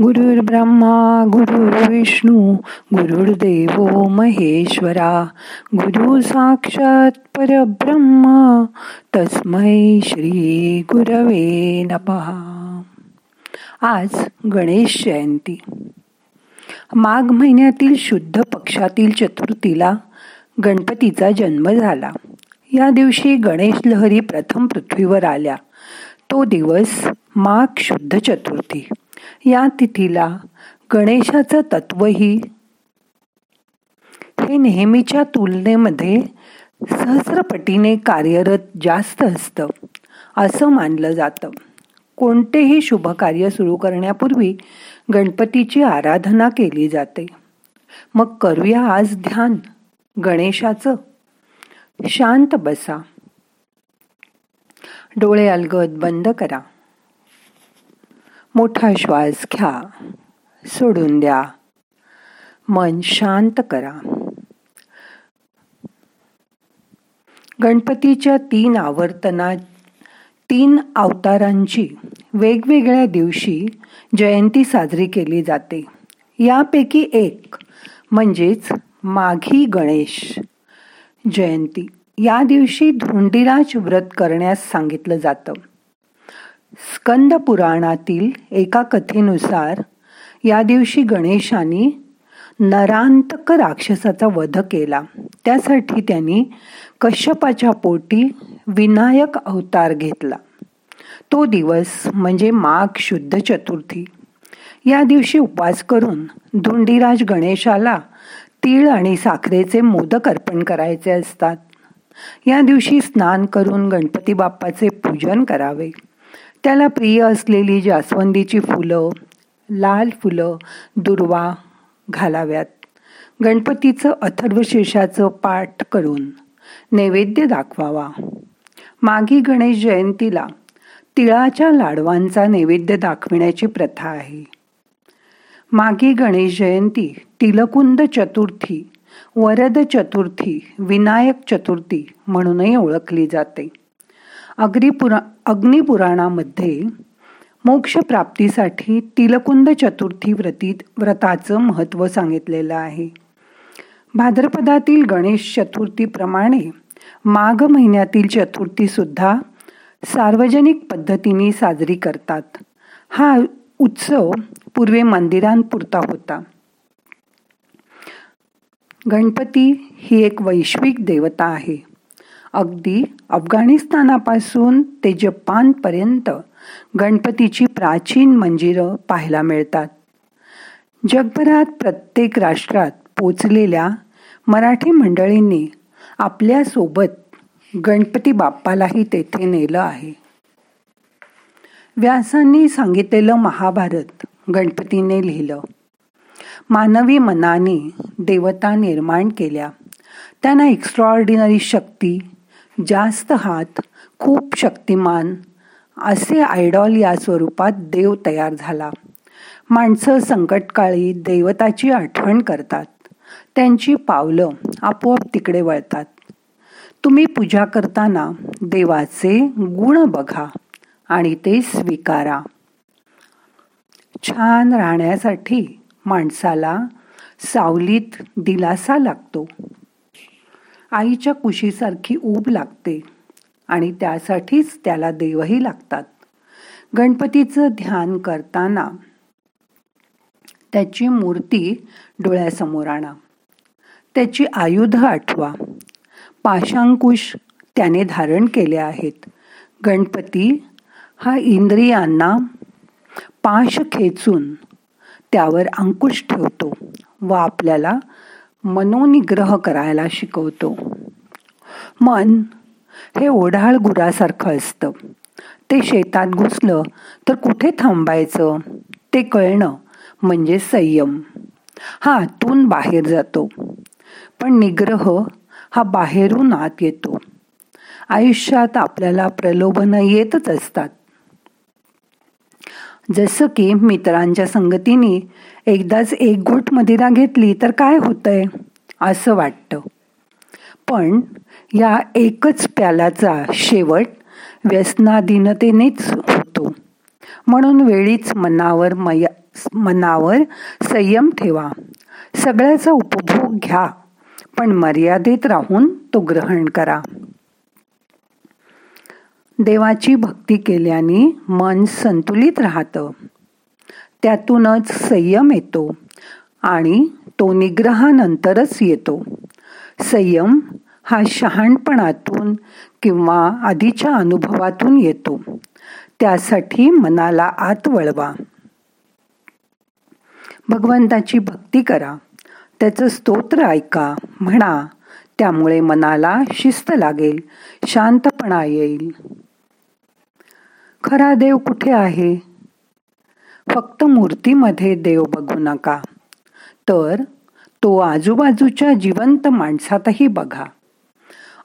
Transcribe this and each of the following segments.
गुरुर् ब्रह्मा गुरुर्विष्णू गुरुर्देव महेश्वरा गुरु साक्षात परब्रह्म तस्मै श्री गुरवे नपहा आज गणेश जयंती. माघ महिन्यातील शुद्ध पक्षातील चतुर्थीला गणपतीचा जन्म झाला. या दिवशी गणेश लहरी प्रथम पृथ्वीवर आल्या. तो दिवस माघ शुद्ध चतुर्थी. या तिथीला गणेशाचं तत्वही. हे नेहमीच्या तुलनेमध्ये सहस्रपटीने कार्यरत जास्त असतं असं मानलं जातं. कोणतेही शुभ कार्य सुरू करण्यापूर्वी गणपतीची आराधना केली जाते. मग करूया आज ध्यान गणेशाचं. शांत बसा. डोळे अलगद बंद करा. मोठा श्वास घ्या. सोडून द्या. मन शांत करा. गणपतीच्या तीन आवर्तना तीन अवतारांची वेगवेगळ्या दिवशी जयंती साजरी केली जाते. यापैकी एक म्हणजेच माघी गणेश जयंती. या दिवशी धोंडीराज व्रत करण्यास सांगितलं जातं. स्कंद पुराणातील एका कथेनुसार या दिवशी गणेशाने नरांतक राक्षसाचा वध केला. त्यासाठी त्यांनी कश्यपाच्या पोटी विनायक अवतार घेतला. तो दिवस म्हणजे माघ शुद्ध चतुर्थी. या दिवशी उपवास करून धुंडीराज गणेशाला तीळ आणि साखरेचे मोदक अर्पण करायचे असतात. या दिवशी स्नान करून गणपती बाप्पाचे पूजन करावे. त्याला प्रिय असलेली जास्वंदीची फुलं लाल फुलं दुर्वा घालाव्यात. गणपतीचं अथर्वशेषाचं पाठ करून नैवेद्य दाखवावा. मागी गणेश जयंतीला तिळाच्या लाडवांचा नैवेद्य दाखविण्याची प्रथा आहे. मागी गणेश जयंती तिलकुंद चतुर्थी वरद चतुर्थी विनायक चतुर्थी म्हणूनही ओळखली जाते. अग्निपुरा अग्निपुराणामध्ये मोक्षप्राप्तीसाठी तिलकुंद चतुर्थी व्रतीत व्रताचं महत्त्व सांगितलेलं आहे. भाद्रपदातील गणेश चतुर्थीप्रमाणे माघ महिन्यातील चतुर्थीसुद्धा सार्वजनिक पद्धतीने साजरी करतात. हा उत्सव पूर्वे मंदिरांपुरता होता. गणपती ही एक वैश्विक देवता आहे. अगदी अफगाणिस्तानापासून ते जपानपर्यंत गणपतीची प्राचीन मंदिरं पाहायला मिळतात. जगभरात प्रत्येक राष्ट्रात पोचलेल्या मराठी मंडळींनी आपल्यासोबत गणपती बाप्पालाही तेथे नेलं आहे. व्यासांनी सांगितलेलं महाभारत गणपतीने लिहिलं. मानवी मनाने देवता निर्माण केल्या. त्यांना एक्स्ट्रॉर्डिनरी शक्ती जास्त हात खूप शक्तिमान असे आयडॉल या स्वरूपात देव तयार झाला. माणसं संकटकाळी देवताची आठवण करतात. त्यांची पावलं आपोआप तिकडे वळतात. तुम्ही पूजा करताना देवाचे गुण बघा आणि ते स्वीकारा. छान राहण्यासाठी माणसाला सावलीत दिलासा लागतो. आईच्या कुशीसारखी ऊब लागते आणि त्यासाठीच त्याला देवही लागतात. गणपतीचं ध्यान करताना त्याची मूर्ती डोळ्यासमोर आणा. त्याची आयुध आठवा. पाशांकुश त्याने धारण केले आहेत. गणपती हा इंद्रियांना पाश खेचून त्यावर अंकुश ठेवतो व आपल्याला मनोनिग्रह करायला शिकवतो. मन हे ओढाळ गुरासारखं असतं. ते शेतात घुसलं तर कुठे थांबायचं? ते कळणं म्हणजे संयम. हा आतून बाहेर जातो. पण निग्रह हा बाहेरून आत येतो. आयुष्यात आपल्याला प्रलोभनं येतच असतात. जसं की मित्रांच्या संगतीने एकदाच एक घोट मदिरा घेतली तर काय होतंय? असं वाटतं. पण या एकच प्यालाचा शेवट व्यसनाधीनतेनेच होतो. म्हणून वेळीच मनावर मया मनावर संयम ठेवा. सगळ्याचा उपभोग घ्या पण मर्यादित राहून तो ग्रहण करा. देवाची भक्ती केल्याने मन संतुलित राहतं. त्यातूनच संयम येतो आणि तो निग्रहानंतरच येतो. संयम हा शहाणपणातून किंवा आधीच्या अनुभवातून येतो. त्यासाठी मनाला आत वळवा. भगवंताची भक्ती करा. त्याचं स्तोत्र ऐका म्हणा. त्यामुळे मनाला शिस्त लागेल शांतपणा येईल. खरा देव कुठे आहे? फक्त मूर्तीमध्ये देव बघू नका. तर तो आजूबाजूच्या जिवंत माणसातही बघा.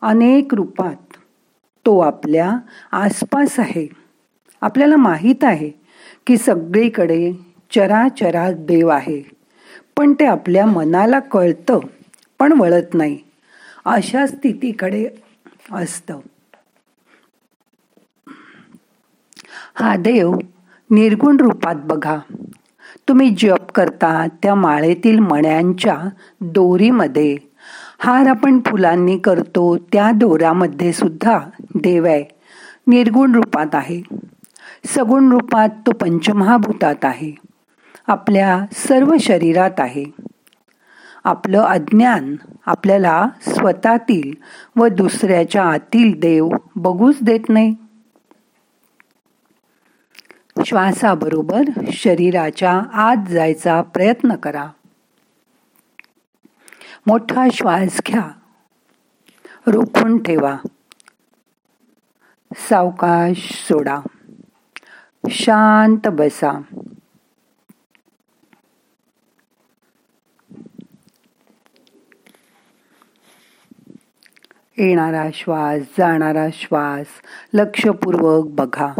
अनेक रूपात तो आपल्या आसपास आहे. आपल्याला माहीत आहे की सगळीकडे चराचरा देव आहे. पण ते आपल्या मनाला कळतं पण वळत नाही. अशा स्थितीकडे असतं. हा देव निर्गुण रूपात बघा. तुम्ही जप करता त्या माळेतील मण्यांच्या दोरीमध्ये. हार आपण फुलांनी करतो त्या दोऱ्यामध्ये सुद्धा देव आहे निर्गुण रूपात आहे. सगुण रूपात तो पंचमहाभूतात आहे. आपल्या सर्व शरीरात आहे. आपलं अज्ञान आपल्याला स्वतःतील व दुसऱ्याच्या आतील देव बघूच देत नाही. श्वासाबरोबर शरीराच्या आत जायचा प्रयत्न करा. मोठा श्वास घ्या. रोखून ठेवा. सावकाश सोडा. शांत बसा. येणारा श्वास जाणारा श्वास लक्षपूर्वक बघा.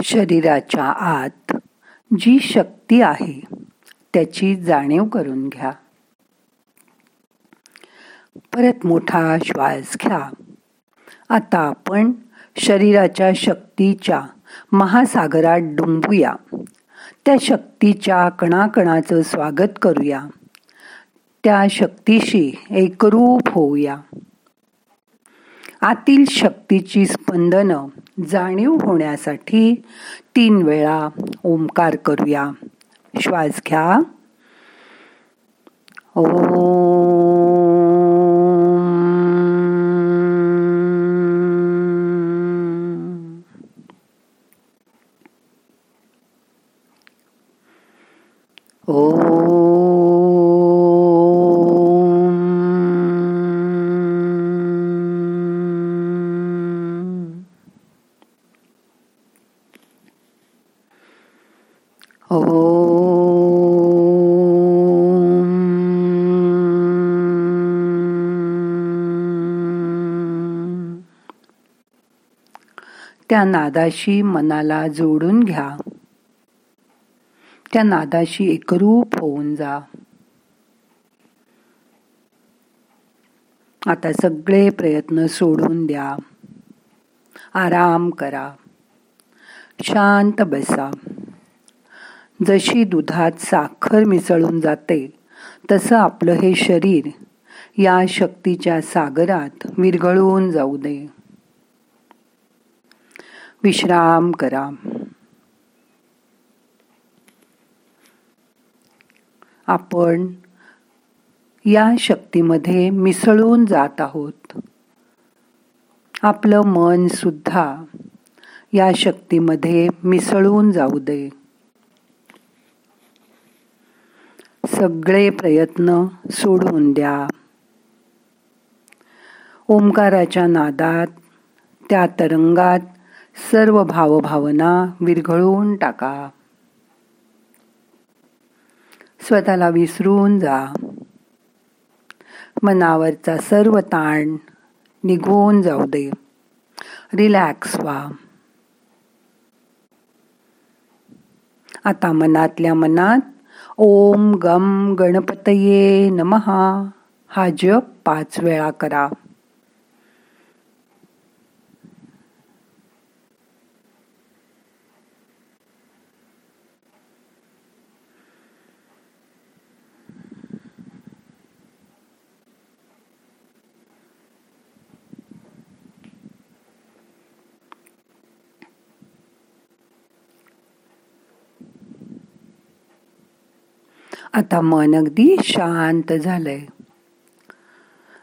शरीराच्या आत जी शक्ती आहे त्याची जाणीव करून घ्या. परत मोठा श्वास घ्या. आता आपण शरीराच्या शक्तीच्या महासागरात डुंबूया. त्या शक्तीच्या कणाकणाचं स्वागत करूया. त्या शक्तीशी एकरूप होऊया. आतील शक्तीची स्पंदनं जाणीव होण्यासाठी तीन वेळा ओंकार करूया. श्वास घ्या. ओ त्या नादाशी मनाला जोडून घ्या. त्या नादाशी एकरूप होऊन जा. आता सगळे प्रयत्न सोडून द्या. आराम करा. शांत बसा. जशी दुधात साखर मिसळून जाते तसं आपलं हे शरीर या शक्तीच्या सागरात विरघळून जाऊ दे. विश्राम करा. आपण या शक्तीमध्ये मिसळून जात आहोत. आपलं मन सुद्धा या शक्तीमध्ये मिसळून जाऊ दे. सगळे प्रयत्न सोडून द्या. ओंकाराच्या नादात त्या तरंगात सर्व भावभावना विरघळवून टाका. स्वतःला विसरून जा. मनावरचा सर्व ताण निघून जाऊ दे. रिलॅक्स व्हा. आता मनातल्या मनात ओम गम गणपतये नमहा हा जप पाच वेळा करा. आता मन अगदी शांत झालंय.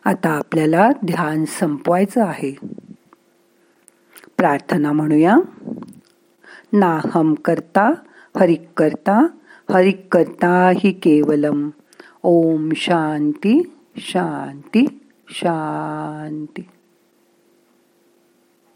आता आपल्याला ध्यान संपवायचं आहे. प्रार्थना म्हणूया. नाहम करता हरिक करता हरिक करता हि केवलम. ओम शांती शांती शांती.